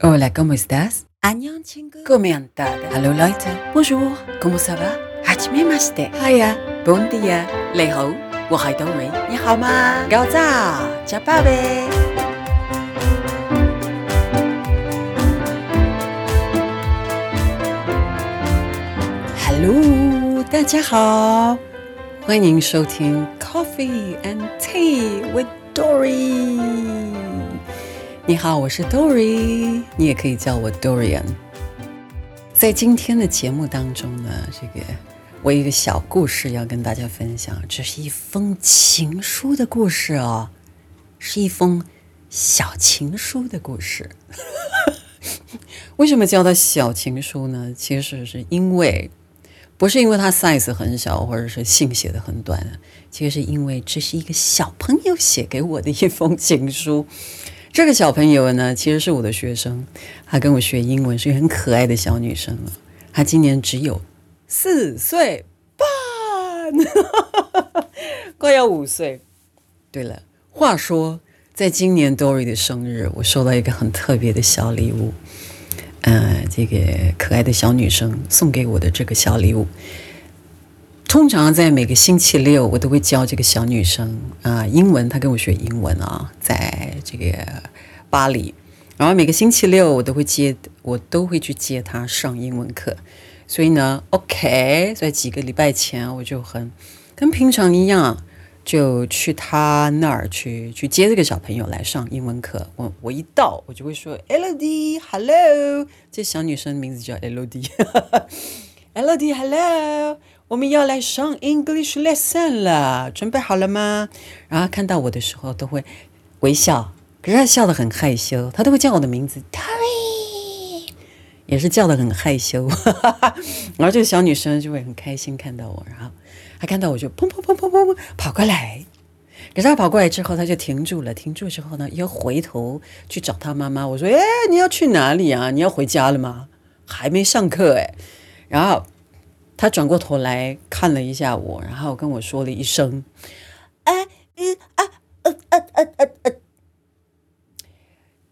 Hola, ¿cómo estás? 안녕 친구. Comentada. Hello, Leute. Bonjour. ¿Cómo ça va? 하지메마시테. Hiya. Bon dia. 你好，我系 Dory。你好吗？搞早，加宝贝。Hello，大家好，欢迎收听 Coffee and Tea with Dory。 你好，我是 Dory，你也可以叫我 Dorian。在今天的节目当中呢，这个我有一个小故事要跟大家分享，这是一封情书的故事哦，是一封小情书的故事。为什么叫它小情书呢？其实是因为不是因为它 size 很小，或者是信写的很短，其实是因为这是一个小朋友写给我的一封情书。这个小朋友呢，其实是我的学生，她跟我学英文，是一个很可爱的小女生了。她今年只有四岁半，快要五岁。对了，话说，在今年 Dory 的生日，我收到一个很特别的小礼物。呃，这个可爱的小女生送给我的这个小礼物，通常在每个星期六，我都会教这个小女生啊、英文。她跟我学英文啊，在这个巴黎，然后每个星期六我都会接，我都会去接她上英文课。所以呢，OK，在几个礼拜前，我就很跟平常一样，就去她那儿去去接这个小朋友来上英文课。我我一到，我就会说 Elodie，Hello，这小女生名字叫 Elodie，Elodie，Hello，我们要来上 English lesson 了，准备好了吗？然后看到我的时候都会微笑，可是他笑得很害羞，他都会叫我的名字 t o r y 也是叫得很害羞。然后这个小女生就会很开心看到我，然后她看到我就砰砰砰砰砰砰跑过来。可是她跑过来之后，她就停住了。停住之后呢，又回头去找她妈妈。我说：“哎，你要去哪里啊？你要回家了吗？还没上课哎。”然后他转过头来看了一下我，然后跟我说了一声：“哎，嗯啊呃呃呃呃呃，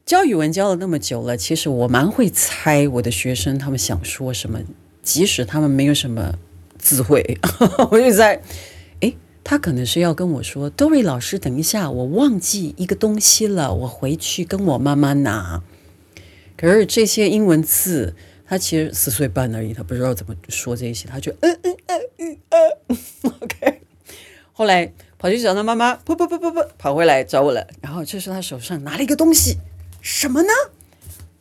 教语文教了那么久了，其实我蛮会猜我的学生他们想说什么，即使他们没有什么智慧，我就在，诶，他可能是要跟我说，Dory 老师，等一下，我忘记一个东西了，我回去跟我妈妈拿。可是这些英文字，他其实四岁半而已，他不知道怎么说这些，他就嗯嗯嗯嗯嗯，OK。后来跑去找他妈妈，噗噗噗噗噗，跑回来找我了。然后这时他手上拿了一个东西，什么呢？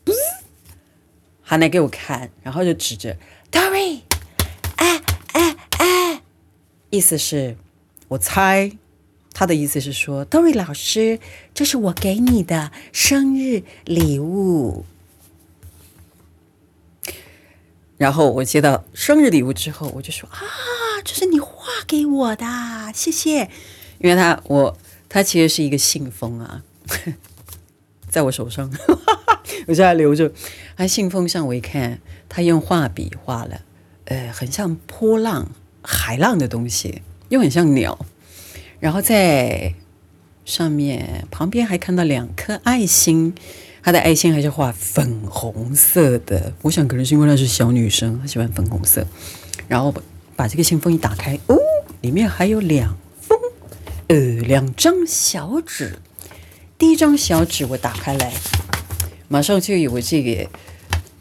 不是，他拿给我看，然后就指着 Dory，哎哎哎，意思是，我猜他的意思是说，Dory 老师，这是我给你的生日礼物。然后我接到生日礼物之后，我就说啊，这是你画给我的，谢谢。因为他我他其实是一个信封啊，在我手上，我现在留着。他信封上我一看，他用画笔画了，呃，很像波浪、海浪的东西，又很像鸟。然后在上面旁边还看到两颗爱心，她的爱心还是画粉红色的。我想可能是因为她是小女生，她喜欢粉红色。然后把把这个信封一打开，哦，里面还有两封，呃，两张小纸。第一张小纸我打开来，马上就有这个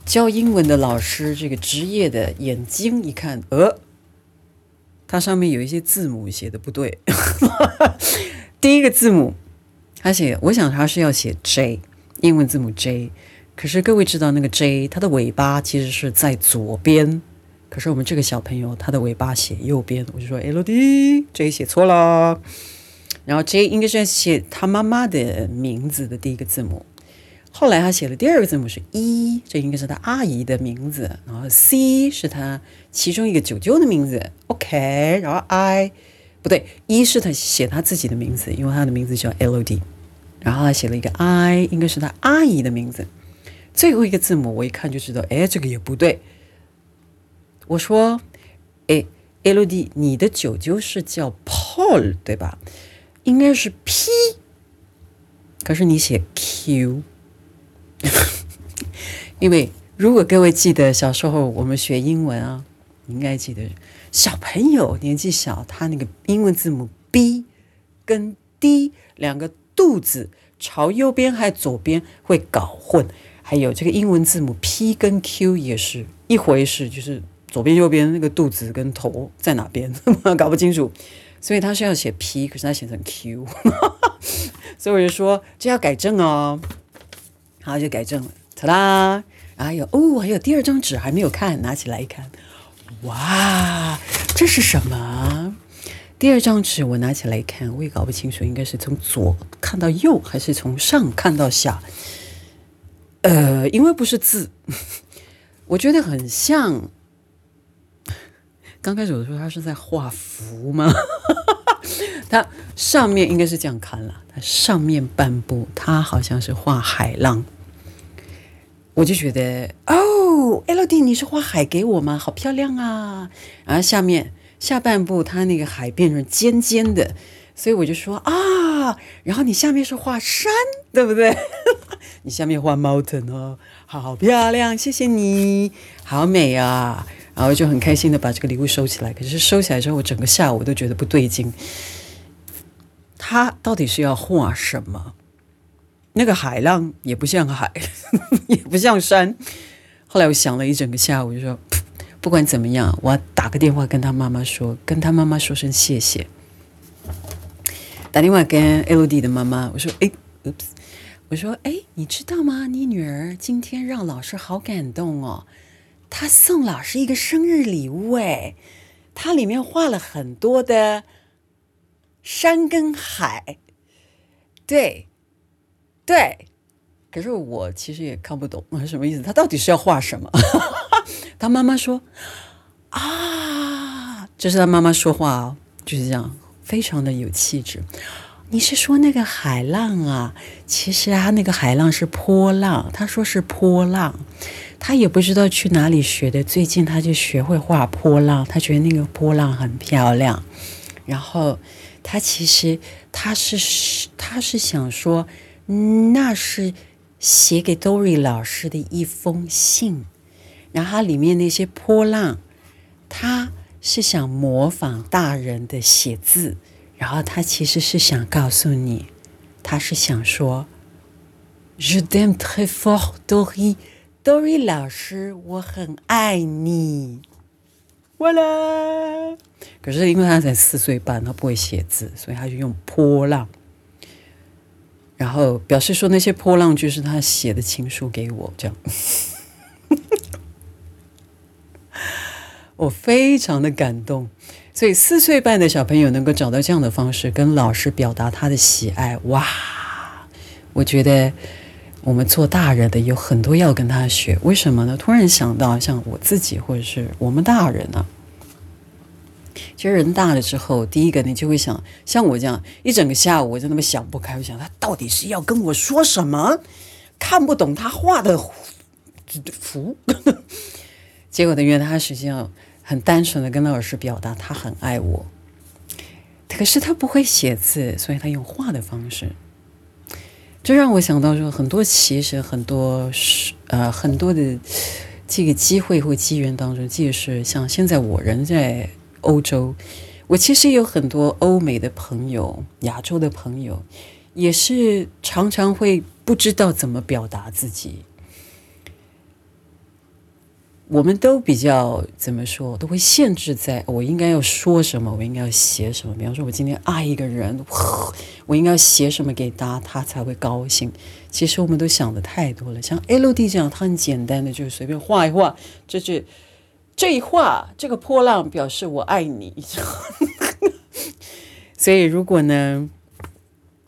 教英文的老师这个职业的眼睛一看，呃，它上面有一些字母写的不对。第一个字母，他写，我想他是要写 J，英文字母 J。可是各位知道那个 J，它的尾巴其实是在左边。可是我们这个小朋友他的尾巴写右边，我就说 L D J 写错了。然后 J 应该是写他妈妈的名字的第一个字母。后来他写了第二个字母是 E，这应该是他阿姨的名字。然后 C 是他其中一个舅舅的名字。OK，然后 I 不对，E 是他写他自己的名字，因为他的名字叫 L O D。然后他写了一个 I，应该是他阿姨的名字。最后一个字母我一看就知道，哎，这个也不对。我说，哎 L D，你的舅舅是叫 Paul 对吧？应该是 P，可是你写 Q。因为如果各位记得小时候我们学英文啊，应该记得小朋友年纪小，他那个英文字母 B 跟 D 两个肚子朝右边还左边会搞混，还有这个英文字母 P 跟 Q 也是一回事，就是左边右边那个肚子跟头在哪边 搞不清楚，所以他是要写 P，可是他写成 Q，所以我就说这要改正哦，好就改正了，哒啦，然后有哦，还有第二张纸还没有看，拿起来一看，哇，这是什么？第二张纸我拿起来看，我也搞不清楚，应该是从左看到右，还是从上看到下？呃，因为不是字，我觉得很像。刚开始我说他是在画符吗？他上面应该是这样看了，他上面半部他好像是画海浪，我就觉得哦，L D 你是画海给我吗？好漂亮啊！然后下面下半部它那个海变成尖尖的，所以我就说啊，然后你下面是画山，对不对？你下面画 mountain 哦，好漂亮，谢谢你，好美啊！然后就很开心的把这个礼物收起来。可是收起来之后，我整个下午都觉得不对劲。他到底是要画什么？那个海浪也不像海，也不像山。后来我想了一整个下午，就说不管怎么样，我要打个电话跟他妈妈说，跟他妈妈说声谢谢。打电话跟 L D 的妈妈，我说：“哎，oops，我说，哎，你知道吗？你女儿今天让老师好感动哦。”她送老师一个生日礼物，哎，它里面画了很多的山跟海，对，对，可是我其实也看不懂是什么意思，她到底是要画什么？他妈妈说啊，这是他妈妈说话哦，就是这样，非常的有气质。你是说那个海浪啊？其实啊，那个海浪是波浪，他说是波浪。他也不知道去哪里学的，最近他就学会画波浪，他觉得那个波浪很漂亮。然后他其实他是他是想说，那是写给 Dory 老师的一封信。然后里面那些波浪，他是想模仿大人的写字。然后他其实是想告诉你，他是想说，Je t'aime très fort, Dory。Dory 老师，我很爱你。完了，可是因为他才四岁半，他不会写字，所以他就用波浪，然后表示说那些波浪就是他写的情书给我，这样。我非常的感动，所以四岁半的小朋友能够找到这样的方式跟老师表达他的喜爱，哇！我觉得。我们做大人的有很多要跟他学，为什么呢？突然想到，像我自己或者是我们大人呢，其实人大了之后，第一个你就会想，像我这样一整个下午我就那么想不开，我想他到底是要跟我说什么，看不懂他画的符，结果呢，原来他实际上很单纯的跟老师表达他很爱我，可是他不会写字，所以他用画的方式。这让我想到说，很多其实很多是呃很多的这个机会或机缘当中，即使像现在我人在欧洲，我其实有很多欧美的朋友、亚洲的朋友，也是常常会不知道怎么表达自己。我们都比较怎么说，都会限制在我应该要说什么，我应该要写什么。比方说，我今天爱一个人，我应该要写什么给他，他才会高兴。其实我们都想的太多了。像 L D 这样，他很简单的，就是随便画一画，就是这一画，这个波浪表示我爱你。所以，如果呢，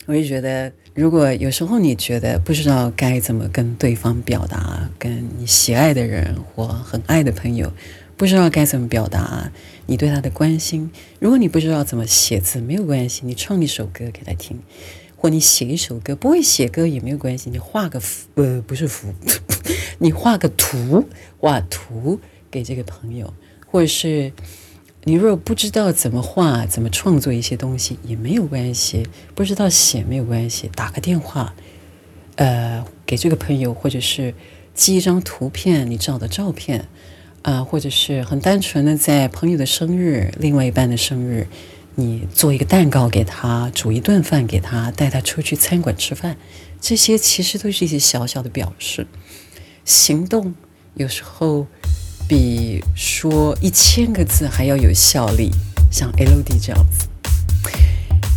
我也觉得。如果有时候你觉得不知道该怎么跟对方表达，跟你喜爱的人或很爱的朋友，不知道该怎么表达你对他的关心，如果你不知道怎么写字，没有关系，你唱一首歌给他听，或你写一首歌，不会写歌也没有关系，你画个符，呃，不是符，你画个图，画图给这个朋友，或者是。你若不知道怎么画、怎么创作一些东西也没有关系，不知道写没有关系，打个电话，呃，给这个朋友或者是寄一张图片，你照的照片，啊、或者是很单纯的在朋友的生日、另外一半的生日，你做一个蛋糕给他，煮一顿饭给他，带他出去餐馆吃饭，这些其实都是一些小小的表示。行动有时候比说一千个字还要有效力，像 LD 这样子。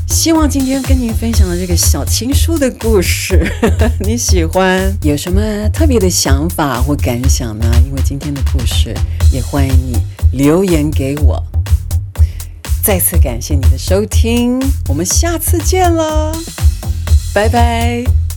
希望今天跟您分享的这个小情书的故事，你喜欢？有什么特别的想法或感想呢？因为今天的故事，也欢迎你留言给我。再次感谢你的收听，我们下次见了，拜拜。